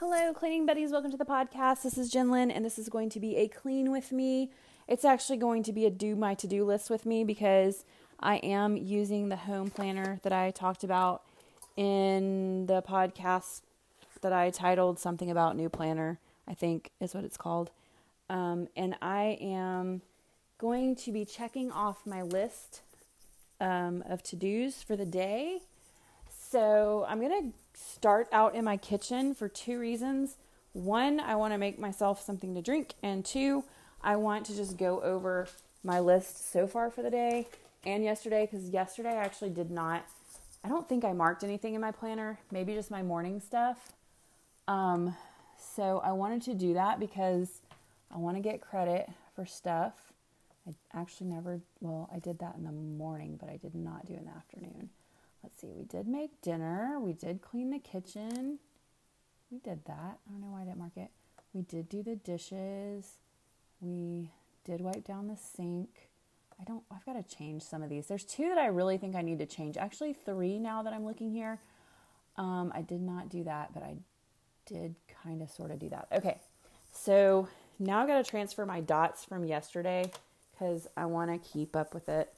Hello, cleaning buddies. Welcome to the podcast. This is Jen Lynn, and this is going to be a clean with me. It's actually going to be a do my to do list with me because I am using the home planner that I talked about in the podcast that I titled something about new planner, I think is what it's called. Um, and I am going to be checking off my list um, of to dos for the day. So I'm going to start out in my kitchen for two reasons. One, I want to make myself something to drink, and two, I want to just go over my list so far for the day and yesterday because yesterday I actually did not. I don't think I marked anything in my planner, maybe just my morning stuff. Um, so I wanted to do that because I want to get credit for stuff. I actually never, well, I did that in the morning, but I did not do in the afternoon. Let's see, we did make dinner. We did clean the kitchen. We did that. I don't know why I didn't mark it. We did do the dishes. We did wipe down the sink. I don't, I've got to change some of these. There's two that I really think I need to change. Actually, three now that I'm looking here. Um, I did not do that, but I did kind of sort of do that. Okay, so now I've got to transfer my dots from yesterday because I want to keep up with it.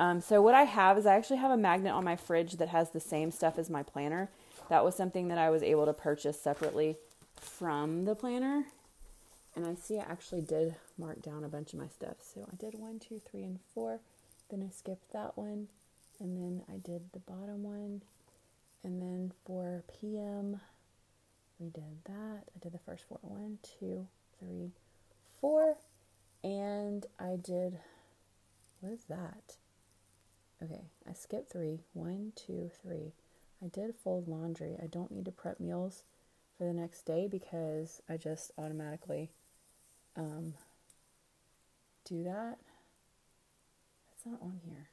Um, so what I have is I actually have a magnet on my fridge that has the same stuff as my planner. That was something that I was able to purchase separately from the planner. And I see I actually did mark down a bunch of my stuff. So I did one, two, three, and four. Then I skipped that one. And then I did the bottom one. And then for PM, we did that. I did the first four. One, two, three, four. And I did, what is that? Okay, I skipped three. One, two, three. I did fold laundry. I don't need to prep meals for the next day because I just automatically um, do that. That's not on here.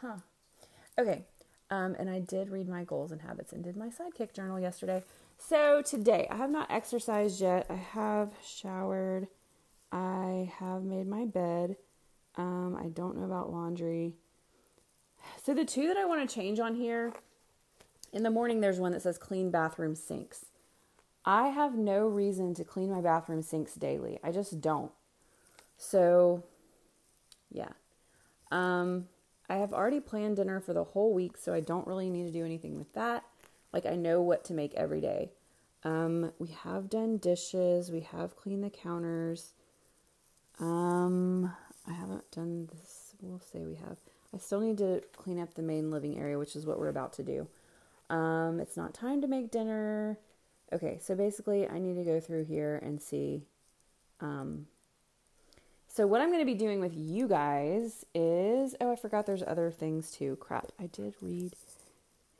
Huh. Okay. Um, and I did read my goals and habits and did my sidekick journal yesterday. So today, I have not exercised yet. I have showered. I have made my bed. Um, I don't know about laundry. So the two that I want to change on here, in the morning there's one that says clean bathroom sinks. I have no reason to clean my bathroom sinks daily. I just don't. So, yeah. Um, I have already planned dinner for the whole week, so I don't really need to do anything with that. Like, I know what to make every day. Um, we have done dishes, we have cleaned the counters. Um, I haven't done this. We'll say we have. I still need to clean up the main living area, which is what we're about to do. Um, it's not time to make dinner. Okay, so basically, I need to go through here and see. Um, so, what I'm going to be doing with you guys is. Oh, I forgot there's other things too. Crap. I did read.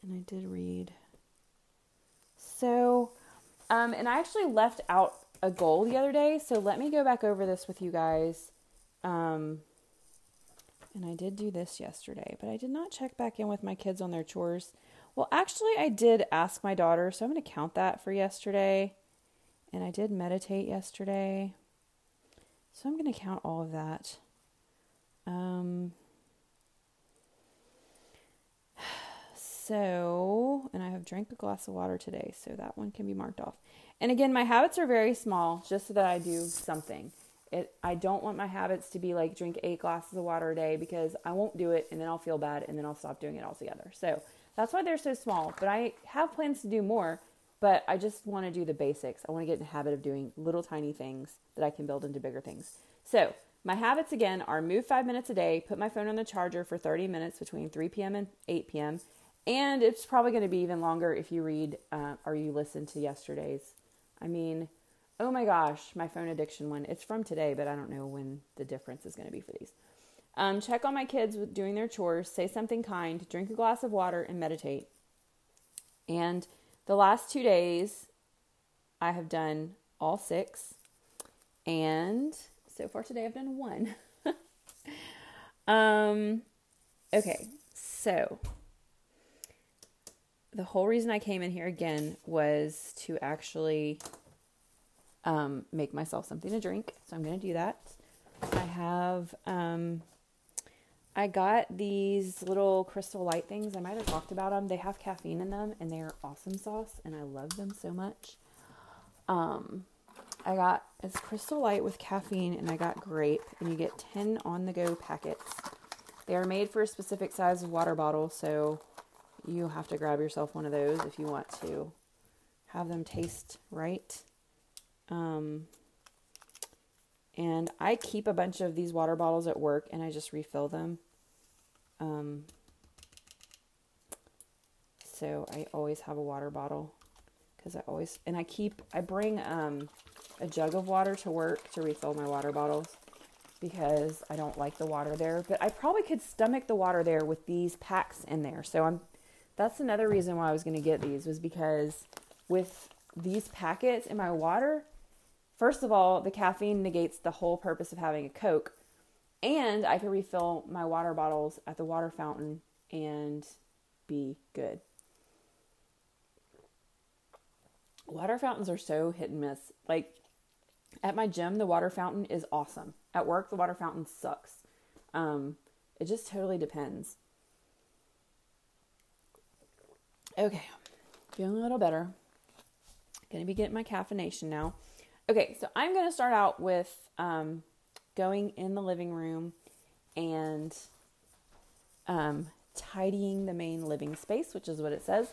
And I did read. So, um, and I actually left out a goal the other day. So, let me go back over this with you guys um, and I did do this yesterday, but I did not check back in with my kids on their chores. Well, actually, I did ask my daughter, so I'm going to count that for yesterday. And I did meditate yesterday. So I'm going to count all of that. Um, so, and I have drank a glass of water today, so that one can be marked off. And again, my habits are very small, just so that I do something. It, I don't want my habits to be like drink eight glasses of water a day because I won't do it and then I'll feel bad and then I'll stop doing it altogether. So that's why they're so small. But I have plans to do more, but I just want to do the basics. I want to get in the habit of doing little tiny things that I can build into bigger things. So my habits again are move five minutes a day, put my phone on the charger for 30 minutes between 3 p.m. and 8 p.m. And it's probably going to be even longer if you read uh, or you listen to yesterday's. I mean, Oh my gosh, my phone addiction one. It's from today, but I don't know when the difference is going to be for these. Um, check on my kids with doing their chores, say something kind, drink a glass of water, and meditate. And the last two days, I have done all six. And so far today, I've done one. um, okay, so the whole reason I came in here again was to actually um, make myself something to drink. So I'm going to do that. I have um, I got these little crystal light things. I might have talked about them. They have caffeine in them and they are awesome sauce and I love them so much. Um, I got it's crystal light with caffeine and I got grape and you get 10 on the go packets. They are made for a specific size of water bottle, so you have to grab yourself one of those if you want to have them taste right. Um, and I keep a bunch of these water bottles at work and I just refill them. Um, so I always have a water bottle because I always, and I keep, I bring um, a jug of water to work to refill my water bottles because I don't like the water there. But I probably could stomach the water there with these packs in there. So I'm, that's another reason why I was going to get these was because with these packets in my water, First of all, the caffeine negates the whole purpose of having a Coke. And I can refill my water bottles at the water fountain and be good. Water fountains are so hit and miss. Like at my gym, the water fountain is awesome. At work, the water fountain sucks. Um, it just totally depends. Okay, feeling a little better. Gonna be getting my caffeination now. Okay, so I'm going to start out with um, going in the living room and um, tidying the main living space, which is what it says.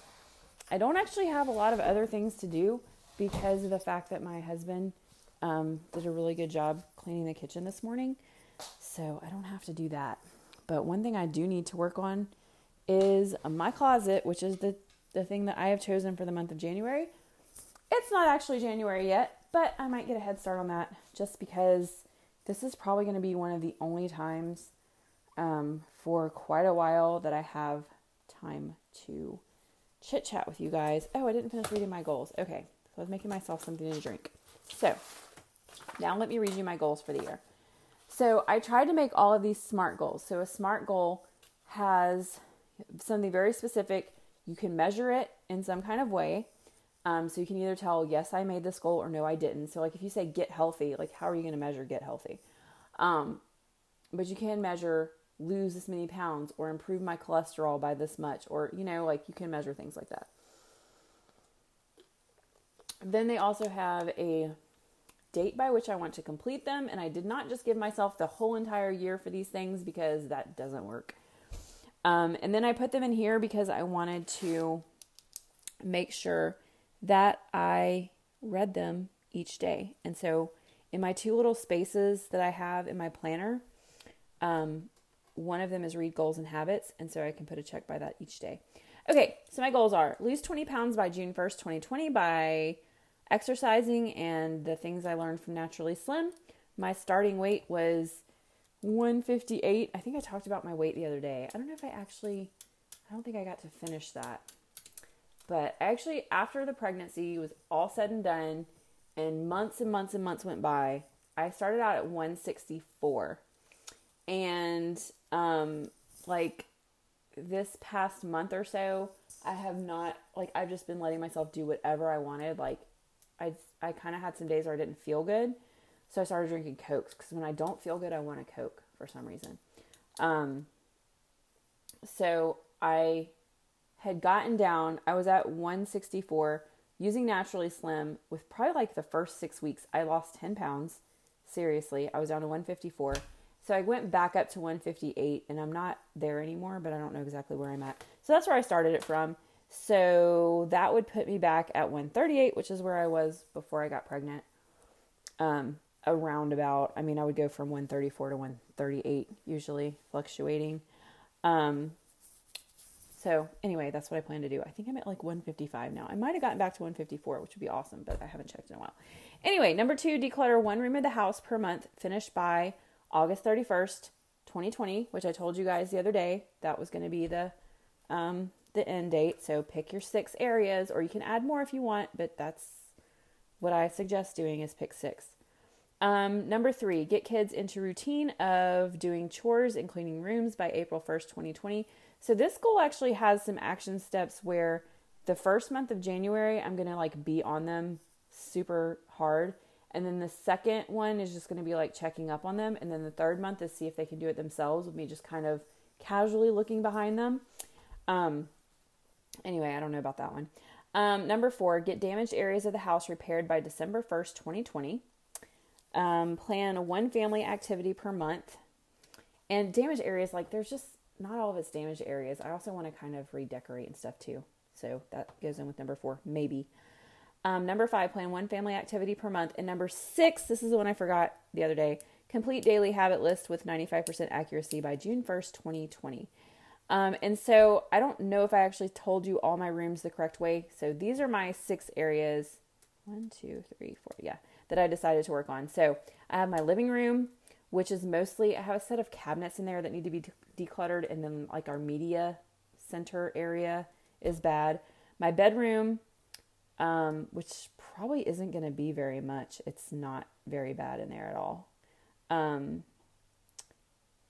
I don't actually have a lot of other things to do because of the fact that my husband um, did a really good job cleaning the kitchen this morning. So I don't have to do that. But one thing I do need to work on is my closet, which is the, the thing that I have chosen for the month of January. It's not actually January yet, but I might get a head start on that just because this is probably going to be one of the only times um, for quite a while that I have time to chit chat with you guys. Oh, I didn't finish reading my goals. Okay, so I was making myself something to drink. So now let me read you my goals for the year. So I tried to make all of these SMART goals. So a SMART goal has something very specific. You can measure it in some kind of way. Um, so you can either tell, yes, I made this goal or no, I didn't. So, like if you say get healthy, like how are you going to measure get healthy? Um, but you can measure lose this many pounds or improve my cholesterol by this much, or you know, like you can measure things like that. Then they also have a date by which I want to complete them, and I did not just give myself the whole entire year for these things because that doesn't work. Um, and then I put them in here because I wanted to make sure that I read them each day. And so in my two little spaces that I have in my planner, um, one of them is read goals and habits. And so I can put a check by that each day. Okay, so my goals are lose 20 pounds by June 1st, 2020 by exercising and the things I learned from Naturally Slim. My starting weight was 158. I think I talked about my weight the other day. I don't know if I actually, I don't think I got to finish that. But actually, after the pregnancy was all said and done, and months and months and months went by, I started out at 164. And um, like this past month or so, I have not like I've just been letting myself do whatever I wanted. Like I I kind of had some days where I didn't feel good, so I started drinking cokes because when I don't feel good, I want a coke for some reason. Um, so I had gotten down. I was at 164 using Naturally Slim with probably like the first six weeks. I lost 10 pounds. Seriously, I was down to 154. So I went back up to 158 and I'm not there anymore, but I don't know exactly where I'm at. So that's where I started it from. So that would put me back at 138, which is where I was before I got pregnant. Um, around about, I mean, I would go from 134 to 138, usually fluctuating. Um, so anyway, that's what I plan to do. I think I'm at like 155 now. I might have gotten back to 154, which would be awesome, but I haven't checked in a while. Anyway, number two, declutter one room of the house per month, finished by August 31st, 2020, which I told you guys the other day that was going to be the um, the end date. So pick your six areas, or you can add more if you want, but that's what I suggest doing is pick six. Um, number three, get kids into routine of doing chores and cleaning rooms by April 1st, 2020. So this goal actually has some action steps where the first month of January I'm going to like be on them super hard and then the second one is just going to be like checking up on them and then the third month is see if they can do it themselves with me just kind of casually looking behind them. Um, anyway, I don't know about that one. Um, number four, get damaged areas of the house repaired by December 1st, 2020. Um, plan one family activity per month. And damaged areas, like there's just not all of it's damaged areas. I also want to kind of redecorate and stuff too. So that goes in with number four, maybe. Um, number five, plan one family activity per month. And number six, this is the one I forgot the other day complete daily habit list with 95% accuracy by June 1st, 2020. Um, and so I don't know if I actually told you all my rooms the correct way. So these are my six areas one, two, three, four, yeah, that I decided to work on. So I have my living room, which is mostly, I have a set of cabinets in there that need to be de- decluttered, and then like our media center area is bad. My bedroom, um, which probably isn't going to be very much, it's not very bad in there at all. Um,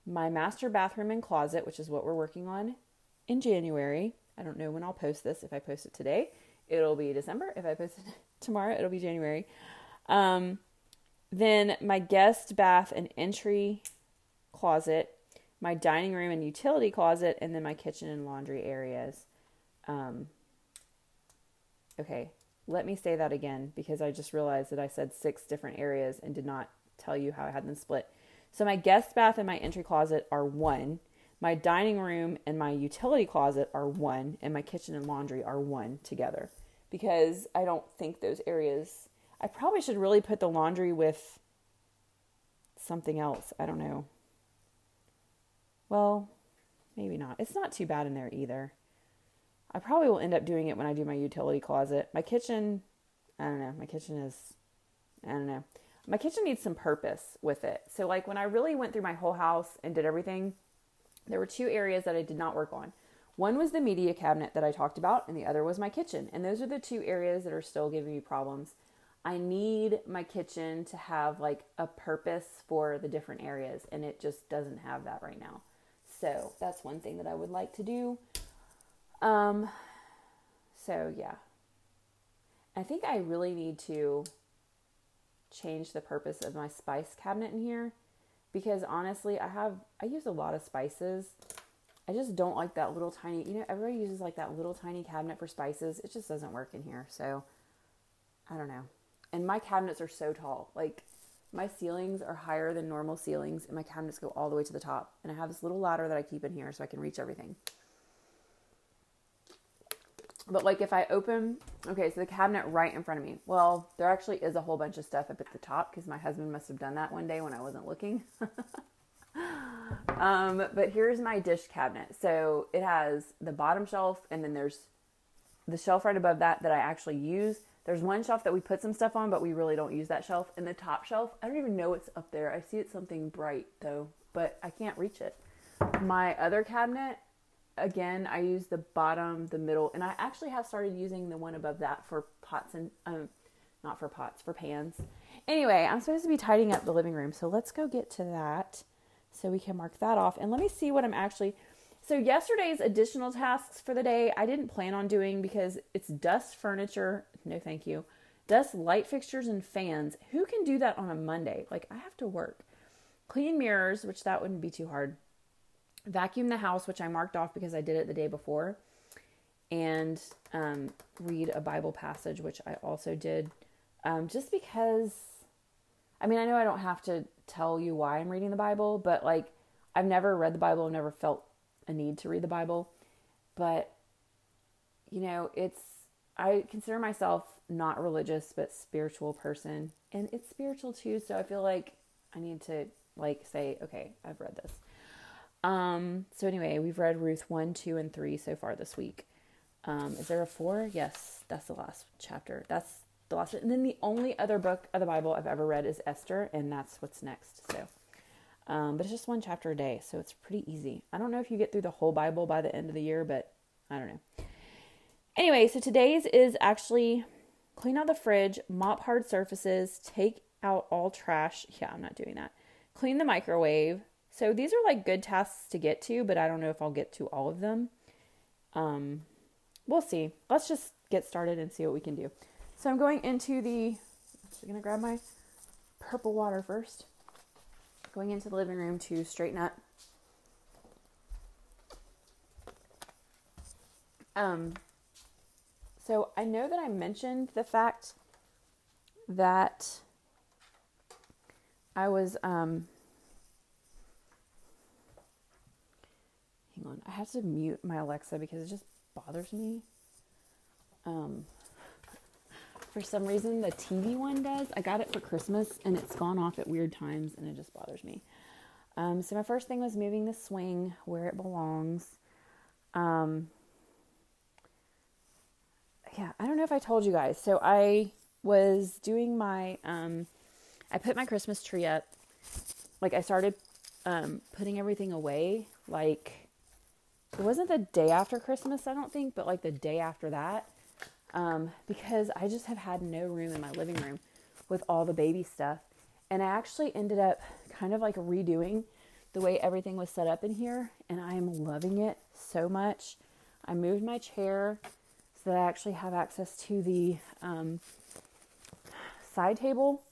my master bathroom and closet, which is what we're working on in January. I don't know when I'll post this. If I post it today, it'll be December. If I post it tomorrow, it'll be January. Um, then my guest bath and entry closet, my dining room and utility closet, and then my kitchen and laundry areas. Um, okay, let me say that again because I just realized that I said six different areas and did not tell you how I had them split. So my guest bath and my entry closet are one. My dining room and my utility closet are one, and my kitchen and laundry are one together because I don't think those areas. I probably should really put the laundry with something else. I don't know. Well, maybe not. It's not too bad in there either. I probably will end up doing it when I do my utility closet. My kitchen, I don't know. My kitchen is, I don't know my kitchen needs some purpose with it. So, like when I really went through my whole house and did everything, there were two areas that I did not work on. One was the media cabinet that I talked about, and the other was my kitchen. And those are the two areas that are still giving me problems. I need my kitchen to have like a purpose for the different areas, and it just doesn't have that right now. So, that's one thing that I would like to do. Um, so yeah. I think I really need to change the purpose of my spice cabinet in here because honestly, I have I use a lot of spices. I just don't like that little tiny, you know, everybody uses like that little tiny cabinet for spices. It just doesn't work in here. So, I don't know. And my cabinets are so tall. Like my ceilings are higher than normal ceilings and my cabinets go all the way to the top. And I have this little ladder that I keep in here so I can reach everything. But like if I open, okay, so the cabinet right in front of me. Well, there actually is a whole bunch of stuff up at the top because my husband must have done that one day when I wasn't looking. um, but here's my dish cabinet. So it has the bottom shelf, and then there's the shelf right above that that I actually use. There's one shelf that we put some stuff on, but we really don't use that shelf. And the top shelf, I don't even know it's up there. I see it's something bright though, but I can't reach it. My other cabinet again, I use the bottom, the middle, and I actually have started using the one above that for pots and um, not for pots, for pans. Anyway, I'm supposed to be tidying up the living room, so let's go get to that so we can mark that off. And let me see what I'm actually. So, yesterday's additional tasks for the day, I didn't plan on doing because it's dust furniture. No, thank you. Dust light fixtures and fans. Who can do that on a Monday? Like, I have to work. Clean mirrors, which that wouldn't be too hard vacuum the house, which I marked off because I did it the day before, and um, read a Bible passage, which I also did, um, just because. I mean, I know I don't have to tell you why I'm reading the Bible, but like, I've never read the Bible, I've never felt a need to read the Bible, but you know, it's I consider myself not religious but spiritual person, and it's spiritual too. So I feel like I need to like say, okay, I've read this. Um, so anyway, we've read Ruth 1, 2, and 3 so far this week. Um, is there a 4? Yes, that's the last chapter. That's the last and then the only other book of the Bible I've ever read is Esther, and that's what's next. So um, but it's just one chapter a day, so it's pretty easy. I don't know if you get through the whole Bible by the end of the year, but I don't know. Anyway, so today's is actually clean out the fridge, mop hard surfaces, take out all trash. Yeah, I'm not doing that. Clean the microwave, so these are like good tasks to get to, but I don't know if I'll get to all of them. Um, we'll see. Let's just get started and see what we can do. So I'm going into the, I'm to grab my purple water first. Going into the living room to straighten up Um, so I know that I mentioned the fact that I was um hang on, I have to mute my Alexa because it just bothers me. Um for some reason the TV one does. I got it for Christmas and it's gone off at weird times and it just bothers me. Um, so my first thing was moving the swing where it belongs. Um, yeah, I don't know if I told you guys. So I was doing my um, I put my Christmas tree up. Like I started um, putting everything away. Like it wasn't the day after Christmas, I don't think, but like the day after that, um, because I just have had no room in my living room with all the baby stuff, and I actually ended up kind of like redoing the way everything was set up in here, and I am loving it so much. I moved my chair so that I actually have access to the um, side table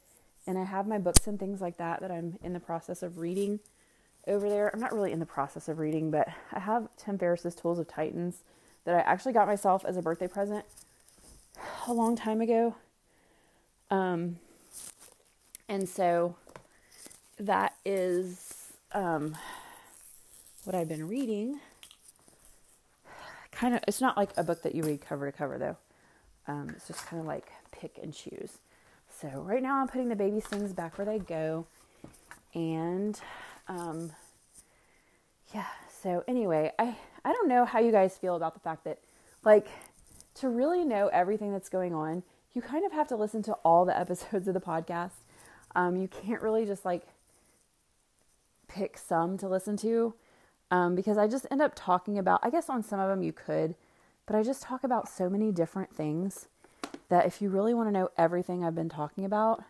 and I have my books and things like that that I'm in the process of reading over there. I'm not really in the process of reading, but I have Tim Ferriss's Tools of Titans that I actually got myself as a birthday present a long time ago. Um, and so that is um, what I've been reading. Kind of, it's not like a book that you read cover to cover though. Um, it's just kind of like pick and choose. So right now I'm putting the baby things back where they go. And um, yeah, so anyway, I, I don't know how you guys feel about the fact that like to really know everything that's going on, you kind of have to listen to all the episodes of the podcast. Um, you can't really just like pick some to listen to um, because I just end up talking about, I guess on some of them you could, but I just talk about so many different things that if you really want to know everything I've been talking about,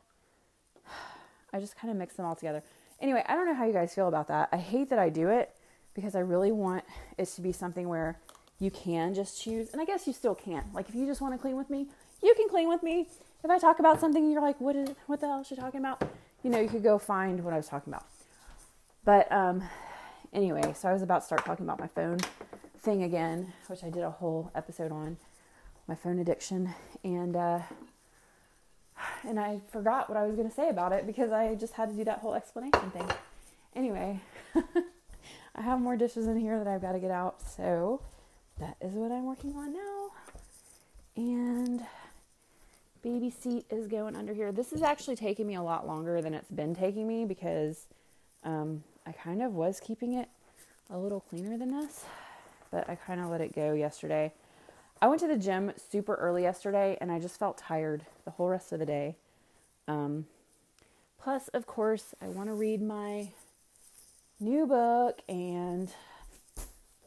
I just kind of mix them all together. Anyway, I don't know how you guys feel about that. I hate that I do it because I really want it to be something where you can just choose, and I guess you still can. Like if you just want to clean with me, you can clean with me. If I talk about something, and you're like, what is, what the hell is she talking about? You know, you could go find what I was talking about. But um, anyway, so I was about to start talking about my phone thing again, which I did a whole episode on my phone addiction, and uh, and I forgot what I was going to say about it because I just had to do that whole explanation thing. Anyway, I have more dishes in here that I've got to get out, so that is what I'm working on now. And baby seat is going under here. This is actually taking me a lot longer than it's been taking me because um, I kind of was keeping it a little cleaner than this, but I kind of let it go yesterday. I went to the gym super early yesterday and I just felt tired the whole rest of the day. Um, plus, of course, I want to read my new book and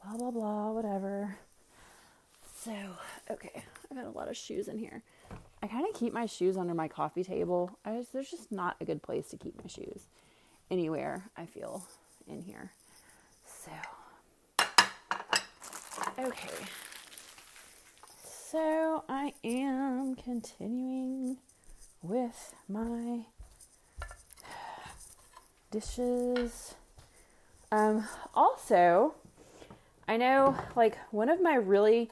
blah, blah, blah, whatever. So, okay, I've got a lot of shoes in here. I kind of keep my shoes under my coffee table. I just, there's just not a good place to keep my shoes anywhere, I feel, in here. So, okay. So I am continuing with my dishes. Um, also, I know like one of my really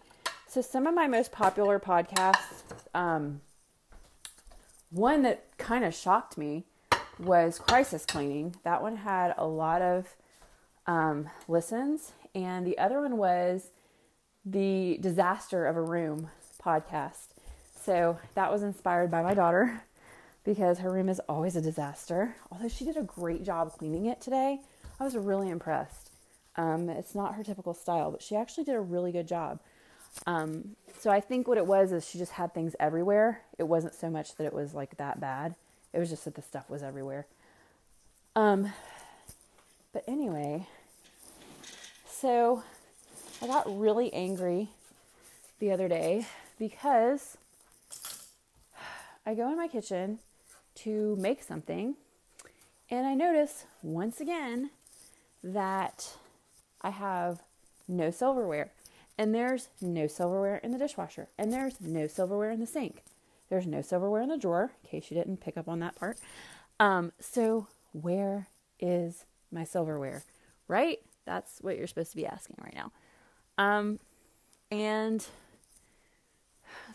so some of my most popular podcasts, um, one that kind of shocked me was crisis cleaning. That one had a lot of um, listens, and the other one was the Disaster of a Room podcast. So that was inspired by my daughter because her room is always a disaster. Although she did a great job cleaning it today, I was really impressed. Um, it's not her typical style, but she actually did a really good job. Um, so I think what it was is she just had things everywhere. It wasn't so much that it was like that bad. It was just that the stuff was everywhere. Um, but anyway, so I got really angry the other day because I go in my kitchen to make something and I notice once again that I have no silverware. And there's no silverware in the dishwasher. And there's no silverware in the sink. There's no silverware in the drawer, in case you didn't pick up on that part. Um, so, where is my silverware? Right? That's what you're supposed to be asking right now. Um, And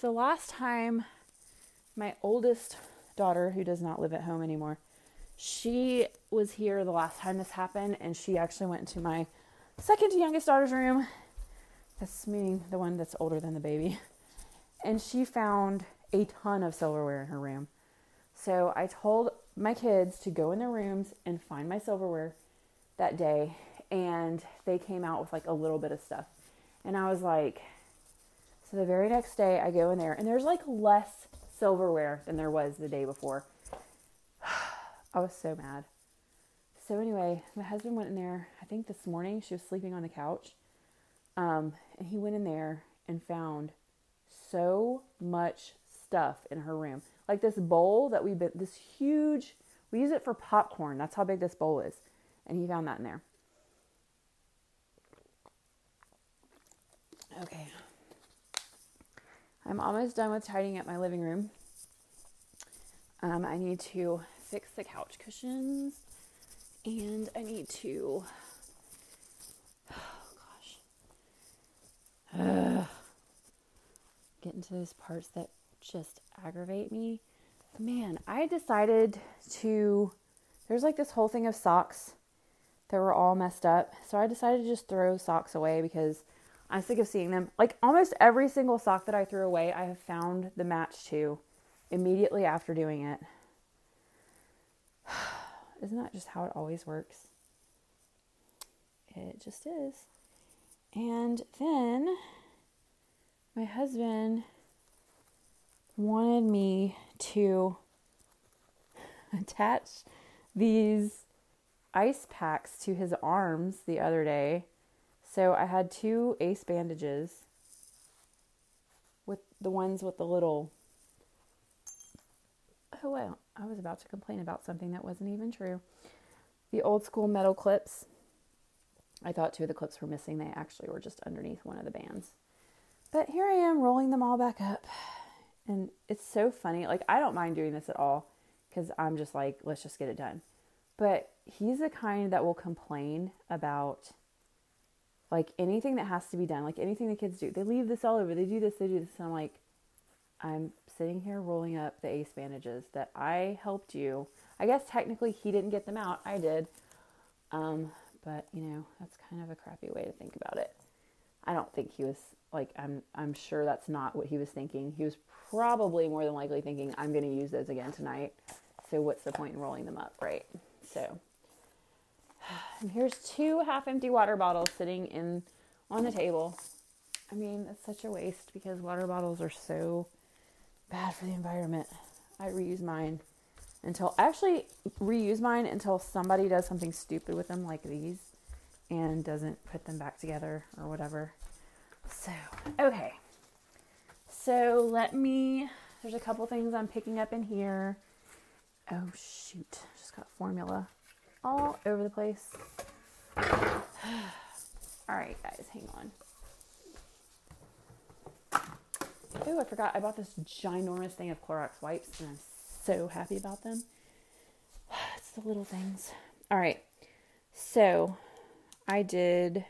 the last time my oldest daughter, who does not live at home anymore, she was here the last time this happened, and she actually went into my second to youngest daughter's room. That's meaning the one that's older than the baby. And she found a ton of silverware in her room. So I told my kids to go in their rooms and find my silverware that day. And they came out with like a little bit of stuff. And I was like, so the very next day I go in there and there's like less silverware than there was the day before. I was so mad. So anyway, my husband went in there. I think this morning she was sleeping on the couch, um, and he went in there and found so much stuff in her room, like this bowl that we've been this huge. We use it for popcorn. That's how big this bowl is, and he found that in there. Okay. I'm almost done with tidying up my living room. Um, I need to fix the couch cushions and I need to oh gosh get into those parts that just aggravate me. Man, I decided to there's like this whole thing of socks that were all messed up. So I decided to just throw socks away because I'm sick of seeing them. Like almost every single sock that I threw away, I have found the match to immediately after doing it. Isn't that just how it always works? It just is. And then my husband wanted me to attach these ice packs to his arms the other day. So I had two ace bandages with the ones with the little oh well, I was about to complain about something that wasn't even true. The old school metal clips. I thought two of the clips were missing. They actually were just underneath one of the bands. But here I am rolling them all back up. And it's so funny. Like, I don't mind doing this at all because I'm just like, let's just get it done. But he's the kind that will complain about like anything that has to be done, like anything the kids do. They leave this all over. They do this, they do this. And I'm like, I'm sitting here rolling up the ace bandages that I helped you. I guess technically he didn't get them out, I did. Um, but you know, that's kind of a crappy way to think about it. I don't think he was like I'm I'm sure that's not what he was thinking. He was probably more than likely thinking I'm going to use those again tonight. So what's the point in rolling them up, right? So and here's two half empty water bottles sitting in on the table. I mean, it's such a waste because water bottles are so bad for the environment. I reuse mine until I actually reuse mine until somebody does something stupid with them like these and doesn't put them back together or whatever. So, okay. So, let me there's a couple things I'm picking up in here. Oh shoot, just got formula all over the place. all right, guys, hang on. Oh, I forgot. I bought this ginormous thing of Clorox wipes and I'm so happy about them. It's the little things. All right. So I did.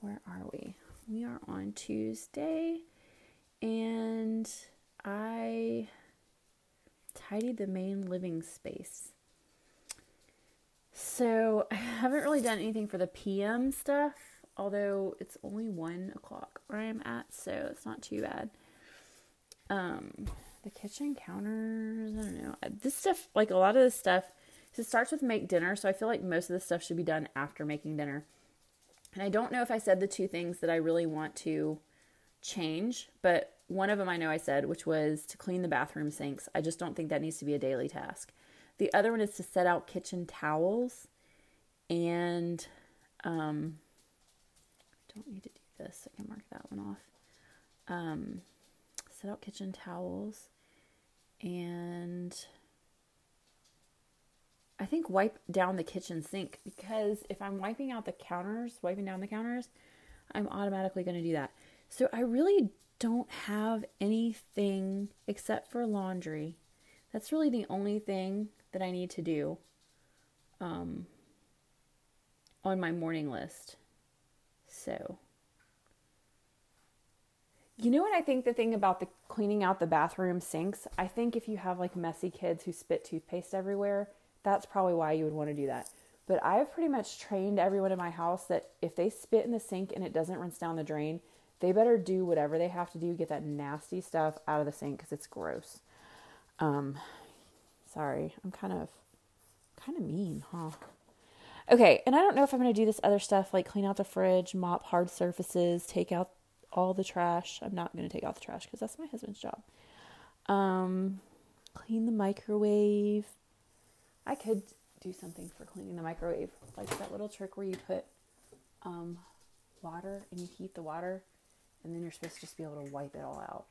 Where are we? We are on Tuesday and I tidied the main living space. So I haven't really done anything for the PM stuff although it's only one o'clock where I'm at, so it's not too bad. Um, the kitchen counters, I don't know. This stuff, like a lot of this stuff, it starts with make dinner, so I feel like most of this stuff should be done after making dinner. And I don't know if I said the two things that I really want to change, but one of them I know I said, which was to clean the bathroom sinks. I just don't think that needs to be a daily task. The other one is to set out kitchen towels and um, I don't need to do this. I can mark that one off. Um, set out kitchen towels and I think wipe down the kitchen sink because if I'm wiping out the counters, wiping down the counters, I'm automatically going to do that. So I really don't have anything except for laundry. That's really the only thing that I need to do um, on my morning list. So You know what I think the thing about the cleaning out the bathroom sinks? I think if you have like messy kids who spit toothpaste everywhere, that's probably why you would want to do that. But I've pretty much trained everyone in my house that if they spit in the sink and it doesn't rinse down the drain, they better do whatever they have to do get that nasty stuff out of the sink because it's gross. Um, sorry, I'm kind of kind of mean, huh? Okay, and I don't know if I'm going to do this other stuff like clean out the fridge, mop hard surfaces, take out all the trash. I'm not going to take out the trash because that's my husband's job. Um, clean the microwave. I could do something for cleaning the microwave, like that little trick where you put um, water and you heat the water, and then you're supposed to just be able to wipe it all out.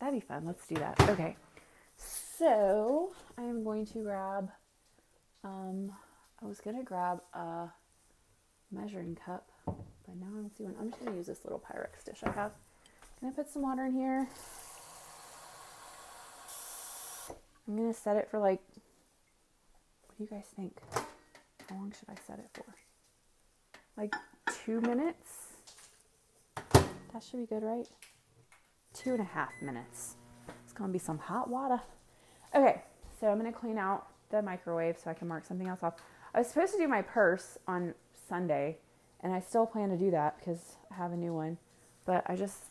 That'd be fun. Let's do that. Okay. So I am going to grab. Um, I was gonna grab a measuring cup, but now I don't see one. I'm just gonna use this little Pyrex dish I have. Gonna put some water in here. I'm gonna set it for like. What do you guys think? How long should I set it for? Like two minutes. That should be good, right? Two and a half minutes. It's gonna be some hot water. Okay, so I'm gonna clean out the microwave so I can mark something else off. I was supposed to do my purse on Sunday, and I still plan to do that because I have a new one. But I just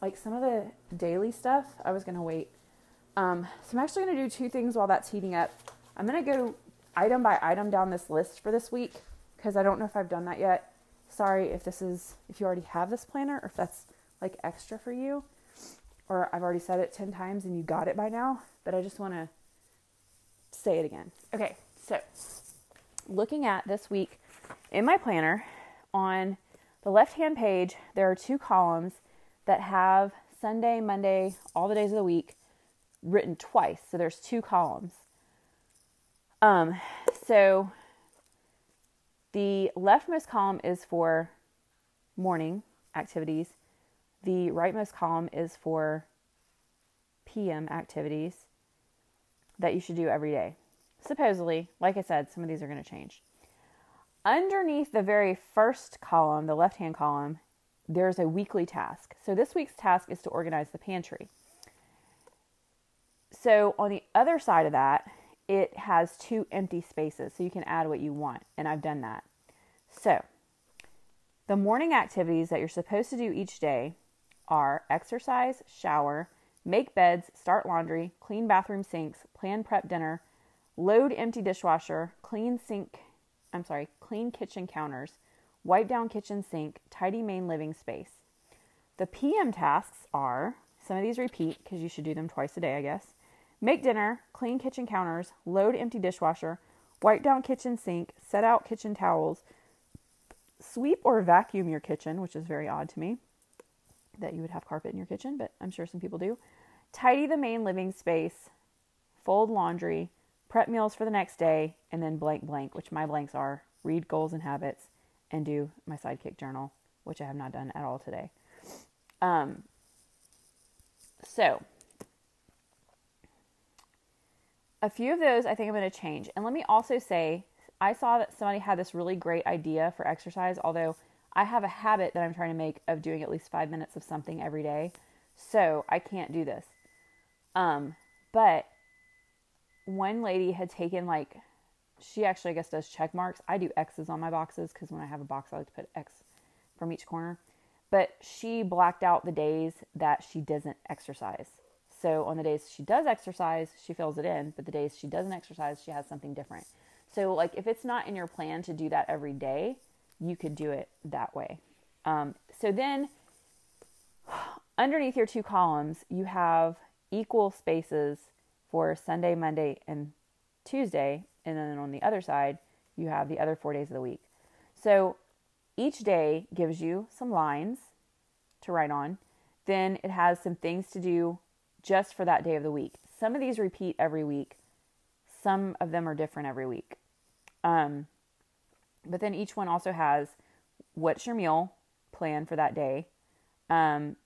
like some of the daily stuff. I was gonna wait. Um, so I'm actually gonna do two things while that's heating up. I'm gonna go item by item down this list for this week because I don't know if I've done that yet. Sorry if this is if you already have this planner or if that's like extra for you or I've already said it 10 times and you got it by now, but I just want to say it again. Okay, so looking at this week in my planner, on the left hand page, there are two columns that have Sunday, Monday, all the days of the week written twice. So there's two columns. Um, so the leftmost column is for morning activities, the rightmost column is for PM activities that you should do every day. Supposedly, like I said, some of these are going to change. Underneath the very first column, the left hand column, there's a weekly task. So this week's task is to organize the pantry. So on the other side of that, it has two empty spaces. So you can add what you want. And I've done that. So the morning activities that you're supposed to do each day are exercise, shower, make beds, start laundry, clean bathroom sinks, plan prep dinner, load empty dishwasher, clean sink, I'm sorry, clean kitchen counters, wipe down kitchen sink, tidy main living space. The PM tasks are some of these repeat because you should do them twice a day, I guess. Make dinner, clean kitchen counters, load empty dishwasher, wipe down kitchen sink, set out kitchen towels, sweep or vacuum your kitchen, which is very odd to me that you would have carpet in your kitchen, but I'm sure some people do. Tidy the main living space, fold laundry, prep meals for the next day, and then blank blank, which my blanks are read goals and habits and do my sidekick journal, which I have not done at all today. Um, so, a few of those I think I'm going to change. And let me also say, I saw that somebody had this really great idea for exercise, although I have a habit that I'm trying to make of doing at least five minutes of something every day. So I can't do this. Um, but one lady had taken like, she actually, I guess, does check marks. I do X's on my boxes because when I have a box, I like to put X from each corner. But she blacked out the days that she doesn't exercise. So on the days she does exercise, she fills it in. But the days she doesn't exercise, she has something different. So, like, if it's not in your plan to do that every day, you could do it that way. Um, so then underneath your two columns, you have equal spaces for Sunday, Monday, and Tuesday. And then on the other side, you have the other four days of the week. So each day gives you some lines to write on. Then it has some things to do just for that day of the week. Some of these repeat every week, some of them are different every week. Um, but then each one also has what's your meal plan for that day, um,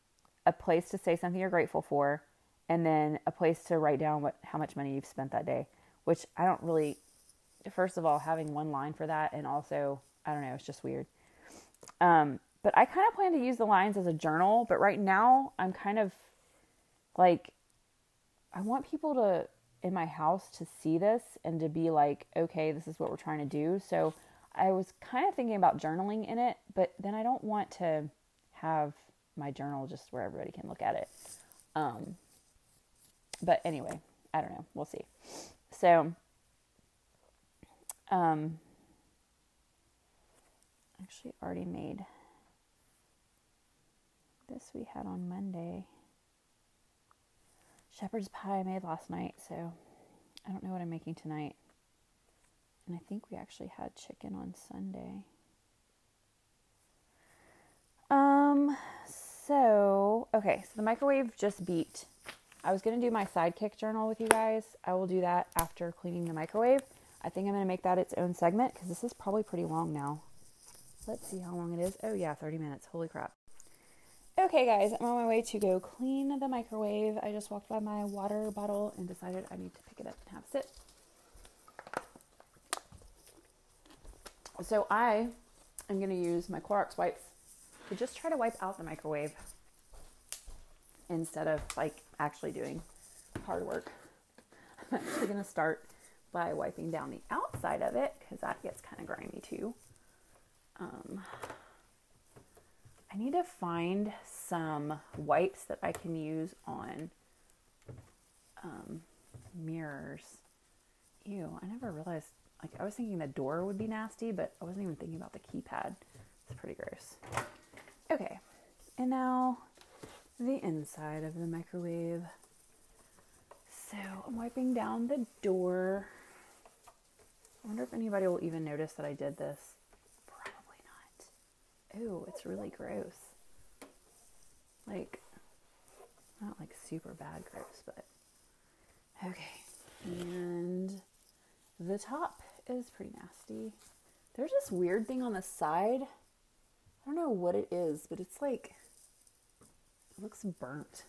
a place to say something you're grateful for, and then a place to write down what how much money you've spent that day. Which I don't really. First of all, having one line for that, and also I don't know, it's just weird. Um, but I kind of plan to use the lines as a journal, but right now I'm kind of like I want people to in my house to see this and to be like, okay, this is what we're trying to do. So I was kind of thinking about journaling in it, but then I don't want to have my journal just where everybody can look at it. Um, but anyway, I don't know. We'll see. So, um, actually already made this we had on Monday. Shepherd's pie I made last night, so I don't know what I'm making tonight. And I think we actually had chicken on Sunday. Um, so, okay, so the microwave just beeped. I was going to do my sidekick journal with you guys. I will do that after cleaning the microwave. I think I'm going to make that its own segment because this is probably pretty long now. Let's see how long it is. Oh, yeah, 30 minutes. Holy crap. Okay, guys, I'm on my way to go clean the microwave. I just walked by my water bottle and decided I need to pick it up and have a sip. So I am going to use my Clorox wipes to just try to wipe out the microwave instead of like actually doing hard work. I'm actually going to start by wiping down the outside of it because that gets kind of grimy too. Um, I need to find some wipes that I can use on um, mirrors. Ew, I never realized. Like, I was thinking the door would be nasty, but I wasn't even thinking about the keypad. It's pretty gross. Okay, and now the inside of the microwave. So I'm wiping down the door. I wonder if anybody will even notice that I did this. Probably not. Ooh, it's really gross. Like, not like super bad gross, but okay. And the top is pretty nasty. There's this weird thing on the side. I don't know what it is, but it's like, it looks burnt.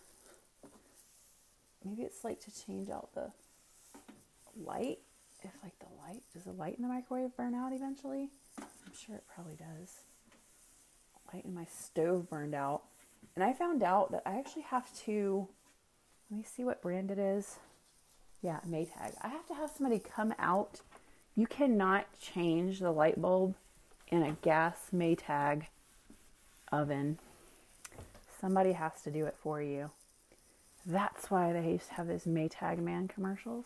Maybe it's like to change out the light. If like the light, does the light in the microwave burn out eventually? I'm sure it probably does light in my stove burned out. And I found out that I actually have to, let me see what brand it is. Yeah, Maytag. I have to have somebody come out. You cannot change the light bulb in a gas Maytag oven. Somebody has to do it for you. That's why they used to have those Maytag man commercials.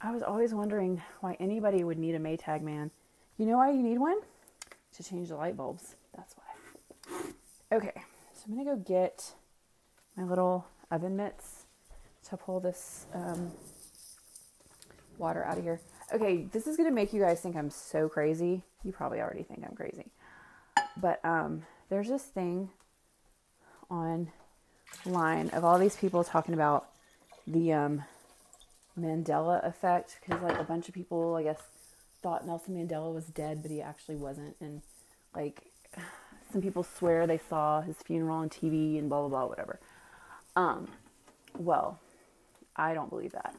I was always wondering why anybody would need a Maytag man. You know why you need one? To change the light bulbs. That's why. Okay, so I'm gonna go get my little oven mitts to pull this um, water out of here. Okay, this is gonna make you guys think I'm so crazy. You probably already think I'm crazy. But um, there's this thing online of all these people talking about the um, Mandela effect because like a bunch of people, I guess, thought Nelson Mandela was dead, but he actually wasn't, and like some people swear they saw his funeral on TV and blah blah blah whatever. Um, well, I don't believe that.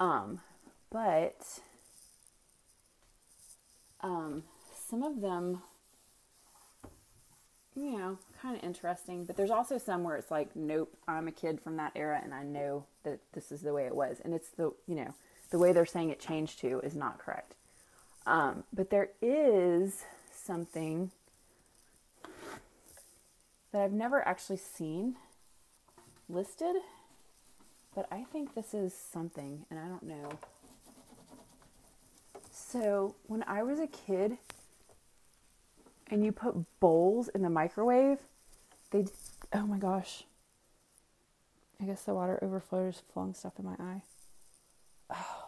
Um, but um, some of them, you know, kind of interesting. But there's also some where it's like, nope, I'm a kid from that era, and I know that this is the way it was, and it's the you know the way they're saying it changed to is not correct. Um, but there is something that I've never actually seen listed, but I think this is something, and I don't know. So, when I was a kid and you put bowls in the microwave, they oh my gosh. I guess the water overflowed, flung stuff in my eye. Oh.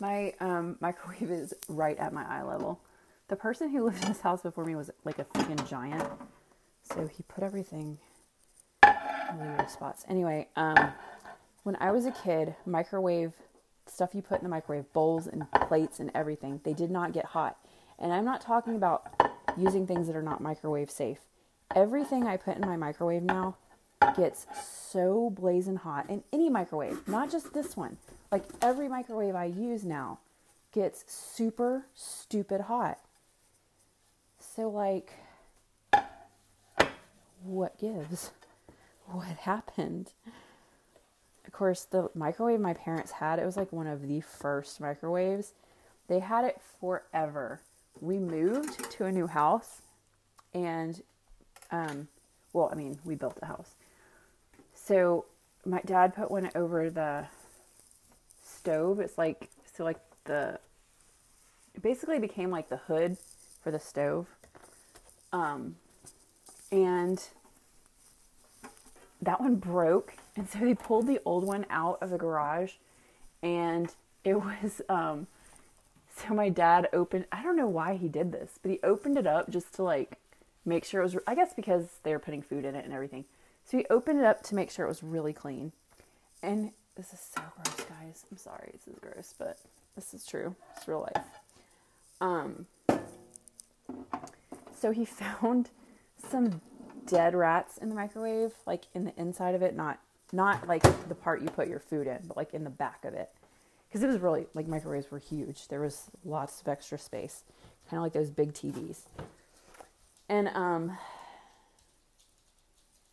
My um, microwave is right at my eye level the person who lived in this house before me was like a freaking giant. So he put everything in weird spots. Anyway, um, when I was a kid, microwave stuff you put in the microwave, bowls and plates and everything, they did not get hot. And I'm not talking about using things that are not microwave safe. Everything I put in my microwave now gets so blazing hot in any microwave, not just this one. Like every microwave I use now gets super stupid hot. So, like, what gives? What happened? Of course, the microwave my parents had, it was like one of the first microwaves. They had it forever. We moved to a new house and, um, well, I mean, we built a house. So my dad put one over the stove. It's like, so like the, it basically became like the hood for the stove. Um, and that one broke. And so they pulled the old one out of the garage and it was, um, so my dad opened, I don't know why he did this, but he opened it up just to like make sure it was, I guess because they were putting food in it and everything. So he opened it up to make sure it was really clean. And this is so gross, guys. I'm sorry, this is gross, but this is true. It's real life. Um, so he found some dead rats in the microwave, like in the inside of it, not not like the part you put your food in, but like in the back of it. Because it was really like microwaves were huge. There was lots of extra space, kind of like those big TVs. And um,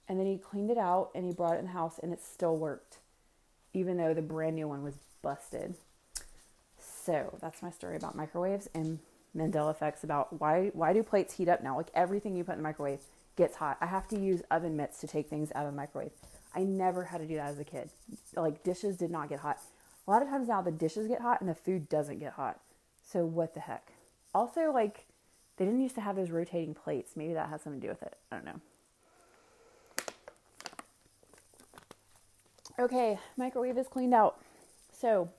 and then he cleaned it out and he brought it in the house and it still worked, even though the brand new one was busted. So that's my story about microwaves and Mandela effects about why why do plates heat up now? Like everything you put in the microwave gets hot. I have to use oven mitts to take things out of the microwave. I never had to do that as a kid. Like dishes did not get hot. A lot of times now the dishes get hot and the food doesn't get hot. So what the heck? Also like they didn't used to have those rotating plates. Maybe that has something to do with it. I don't know. Okay, microwave is cleaned out. So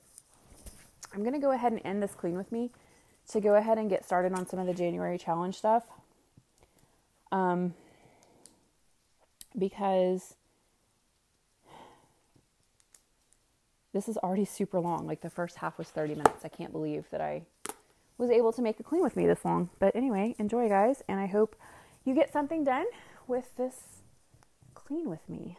I'm going to go ahead and end this clean with me to go ahead and get started on some of the January challenge stuff. Um, because this is already super long. Like the first half was 30 minutes. I can't believe that I was able to make a clean with me this long. But anyway, enjoy, guys, and I hope you get something done with this clean with me.